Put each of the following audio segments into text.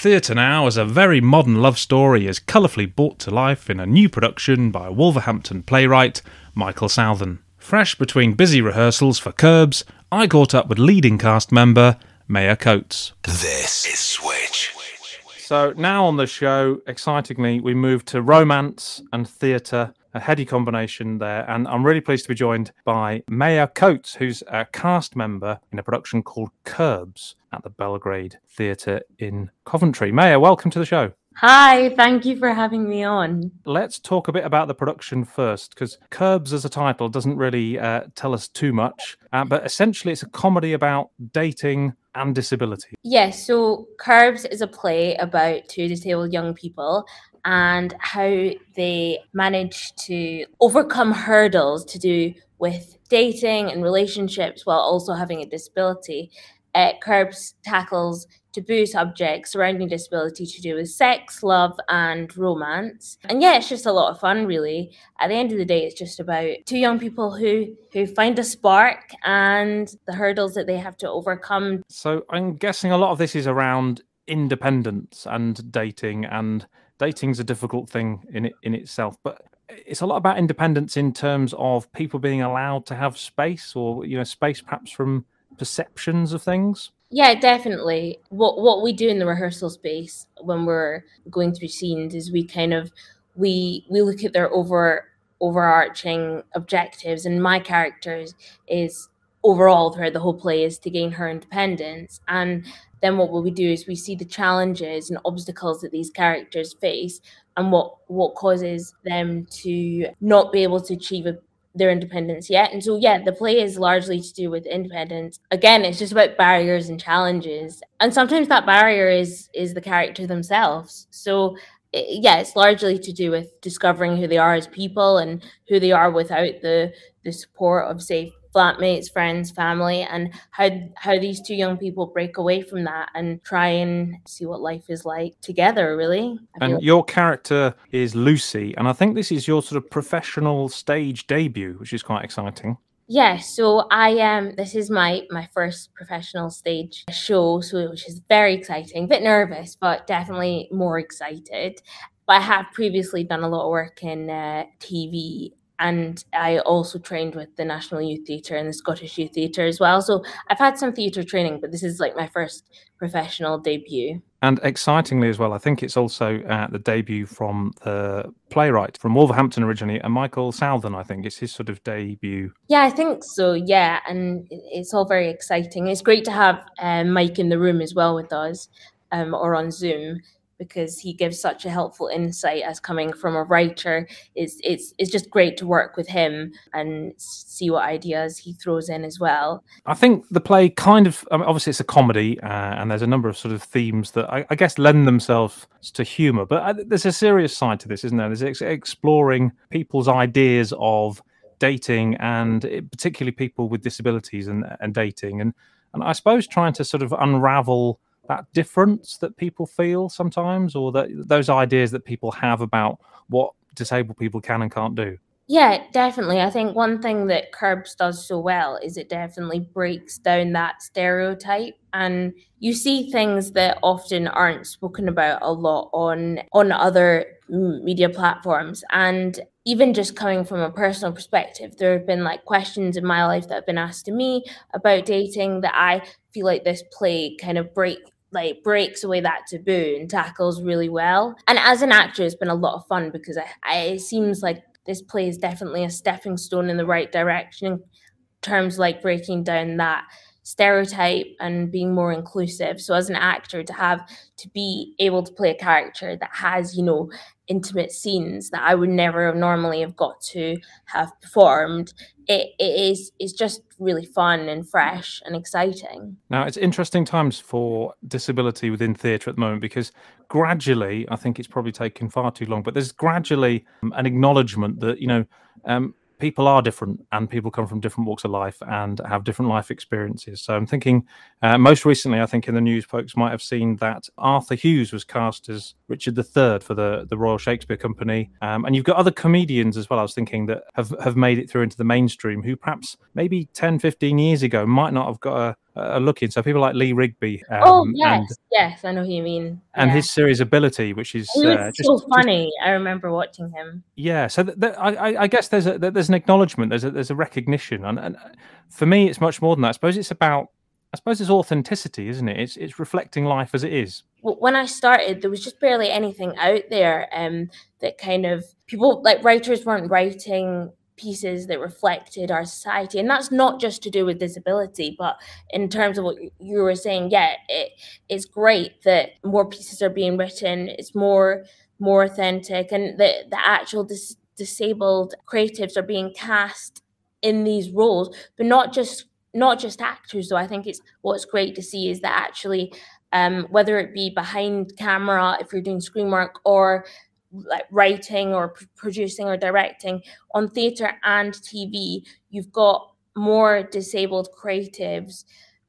Theatre Now is a very modern love story is colourfully brought to life in a new production by Wolverhampton playwright Michael Southan. Fresh between busy rehearsals for Kerbs, I caught up with leading cast member Maya Coates. This is Switch. So now on the show, excitingly, we move to romance and theatre, a heady combination there. And I'm really pleased to be joined by Maya Coates, who's a cast member in a production called Kerbs at the Belgrade Theatre in Coventry. Maya, welcome to the show. Hi, thank you for having me on. Let's talk a bit about the production first, because Kerbs as a title doesn't really uh, tell us too much. Uh, but essentially, it's a comedy about dating and disability. Yes, so Kerbs is a play about two disabled young people and how they manage to overcome hurdles to do with dating and relationships while also having a disability. Uh, Kerbs tackles taboo subjects surrounding disability to do with sex, love, and romance. And yeah, it's just a lot of fun, really. At the end of the day, it's just about two young people who who find a spark and the hurdles that they have to overcome. So I'm guessing a lot of this is around independence and dating, and dating's a difficult thing in in itself, but. It's a lot about independence in terms of people being allowed to have space, or you know, space perhaps from perceptions of things. Yeah, definitely. What what we do in the rehearsal space when we're going through scenes is we kind of we we look at their over overarching objectives and my characters is overall throughout the whole play is to gain her independence and then what will we do is we see the challenges and obstacles that these characters face and what what causes them to not be able to achieve a their independence yet. And so, yeah, the play is largely to do with independence. Again, it's just about barriers and challenges, and sometimes that barrier is is the character themselves. So, eh, yeah, it's largely to do with discovering who they are as people and who they are without the the support of, say, flatmates, friends, family, and how how these two young people break away from that and try and see what life is like together. Really. And like. your character is Lucy, and I think this is your sort of professional stage debut, which is quite exciting. Yeah, so I am. Um, this is my my first professional stage show, so which is very exciting. A bit nervous, but definitely more excited. But I have previously done a lot of work in uh, TV and I also trained with the National Youth Theatre and the Scottish Youth Theatre as well. So I've had some theatre training, but this is like my first professional debut. And excitingly as well, I think it's also uh, the debut from the playwright from Wolverhampton originally, and Michael Southan. I think it's his sort of debut. Yeah, I think so. Yeah, and it's all very exciting. It's great to have um, Mike in the room as well with us, um, or on Zoom because he gives such a helpful insight as coming from a writer. It's it's it's just great to work with him and see what ideas he throws in as well. I think the play kind of I mean, obviously it's a comedy uh, and there's a number of sort of themes that I, I guess lend themselves to humor, but uh, there's a serious side to this, isn't there? There's ex- exploring people's ideas of dating and particularly people with disabilities and, and dating and and I suppose trying to sort of unravel that difference that people feel sometimes, or that those ideas that people have about what disabled people can and can't do? Yeah, definitely. I think one thing that Kerbs does so well is it definitely breaks down that stereotype and you see things that often aren't spoken about a lot on on other media platforms and even just coming from a personal perspective there have been like questions in my life that have been asked to me about dating that I feel like this play kind of break like breaks away that taboo and tackles really well. And as an actor, it's been a lot of fun because I, I, it seems like this play is definitely a stepping stone in the right direction in terms like breaking down that stereotype and being more inclusive. So as an actor to have to be able to play a character that has, you know, intimate scenes that I would never normally have got to have performed, it, it is is just really fun and fresh and exciting. Now it's interesting times for disability within theatre at the moment because gradually, I think it's probably taken far too long, but there's gradually an acknowledgement that, you know, um, people are different and people come from different walks of life and have different life experiences. So I'm thinking, uh, most recently, I think in the news, folks might have seen that Arthur Hughes was cast as Richard III for the, the Royal Shakespeare Company. Um, and you've got other comedians as well, I was thinking, that have, have made it through into the mainstream who perhaps maybe 10, 15 years ago might not have got a, are looking. So people like Lee Ridley. Um, oh yes, and, yes, I know who you mean. And yeah. his series Ability, which is uh, just, so funny. Just, I remember watching him. Yeah, so th- th- I, I, guess there's a there's an acknowledgement, there's a there's a recognition, and, and for me, it's much more than that. I suppose it's about I suppose it's authenticity, isn't it? It's it's reflecting life as it is. When I started, there was just barely anything out there um, that kind of people like writers weren't writing pieces that reflected our society. And that's not just to do with disability but in terms of what you were saying yeah it, it's great that more pieces are being written. It's more more authentic and the, the actual dis- disabled creatives are being cast in these roles but not just not just actors though. I think it's what's great to see is that actually um, whether it be behind camera if you're doing screen work or like writing or producing or directing on theatre and TV, you've got more disabled creatives,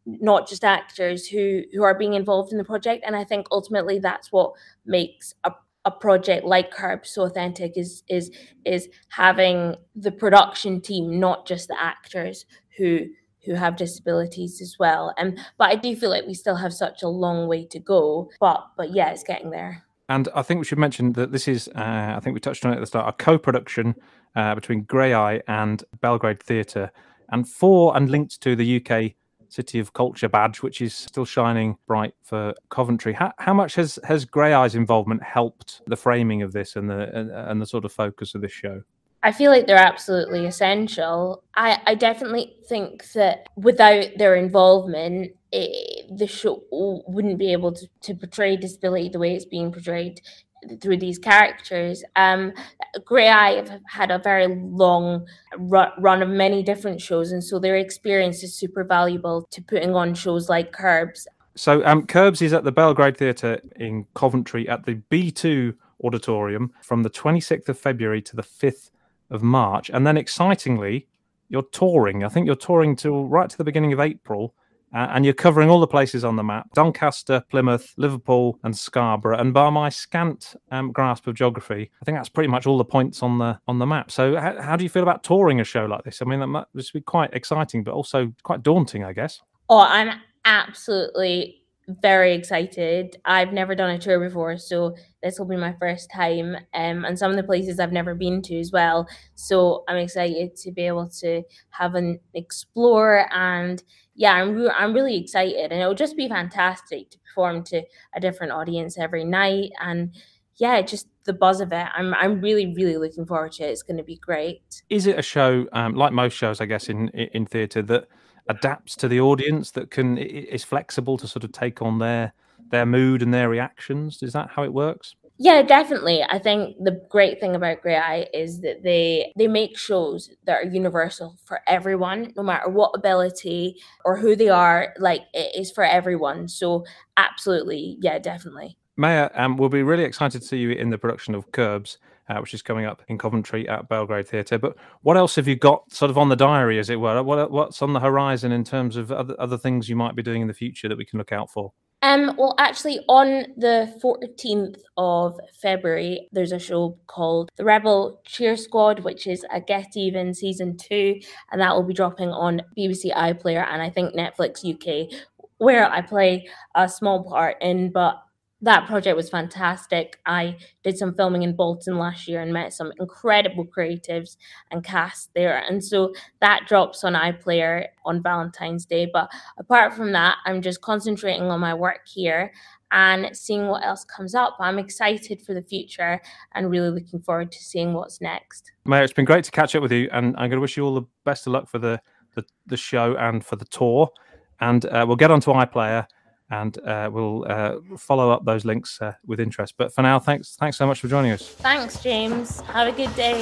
not just actors who who are being involved in the project. And I think ultimately that's what makes a a project like Curb so authentic is is is having the production team, not just the actors who who have disabilities as well. And but I do feel like we still have such a long way to go. But but yeah, it's getting there. And I think we should mention that this is, uh, I think we touched on it at the start, a co production uh, between Graeae and Belgrade Theatre, and for and linked to the UK City of Culture badge, which is still shining bright for Coventry. How, how much has, has Graeae's involvement helped the framing of this and the, and, and the sort of focus of this show? I feel like they're absolutely essential. I, I definitely think that without their involvement, it, the show wouldn't be able to, to portray disability the way it's being portrayed through these characters. Um, Graeae have had a very long run of many different shows, and so their experience is super valuable to putting on shows like Kerbs. So, um, Kerbs is at the Belgrade Theatre in Coventry at the B2 Auditorium from the 26th of February to the 5th of March, and then excitingly, you're touring. I think you're touring till right to the beginning of April, uh, and you're covering all the places on the map: Doncaster, Plymouth, Liverpool, and Scarborough. And by my scant um, grasp of geography, I think that's pretty much all the points on the on the map. So, how, how do you feel about touring a show like this? I mean, that must be quite exciting, but also quite daunting, I guess. Oh, I'm absolutely very excited. I've never done a tour before, so this will be my first time. Um, and some of the places I've never been to as well. So I'm excited to be able to have an explore. And yeah, I'm re- I'm really excited, and it'll just be fantastic to perform to a different audience every night. And yeah, just the buzz of it. I'm I'm really really looking forward to it. It's going to be great. Is it a show um, like most shows, I guess, in in theatre that adapts to the audience that can is flexible to sort of take on their their mood and their reactions is that how it works yeah definitely i think the great thing about Graeae is that they they make shows that are universal for everyone no matter what ability or who they are like it is for everyone so absolutely yeah definitely Maya, um, we'll be really excited to see you in the production of Kerbs uh, which is coming up in Coventry at Belgrade Theatre. But what else have you got sort of on the diary, as it were? What, what's on the horizon in terms of other, other things you might be doing in the future that we can look out for? Um, well, actually, on the 14th of February, there's a show called The Rebel Cheer Squad, which is a Get Even season two, and that will be dropping on BBC iPlayer and I think Netflix UK, where I play a small part in. But that project was fantastic. I did some filming in Bolton last year and met some incredible creatives and cast there. And so that drops on iPlayer on Valentine's Day. But apart from that, I'm just concentrating on my work here and seeing what else comes up. I'm excited for the future and really looking forward to seeing what's next. Maya, it's been great to catch up with you, and I'm going to wish you all the best of luck for the the, the show and for the tour. And uh, we'll get on to iPlayer and uh, we'll uh, follow up those links uh, with interest. But for now, thanks thanks so much for joining us. Thanks, James. Have a good day.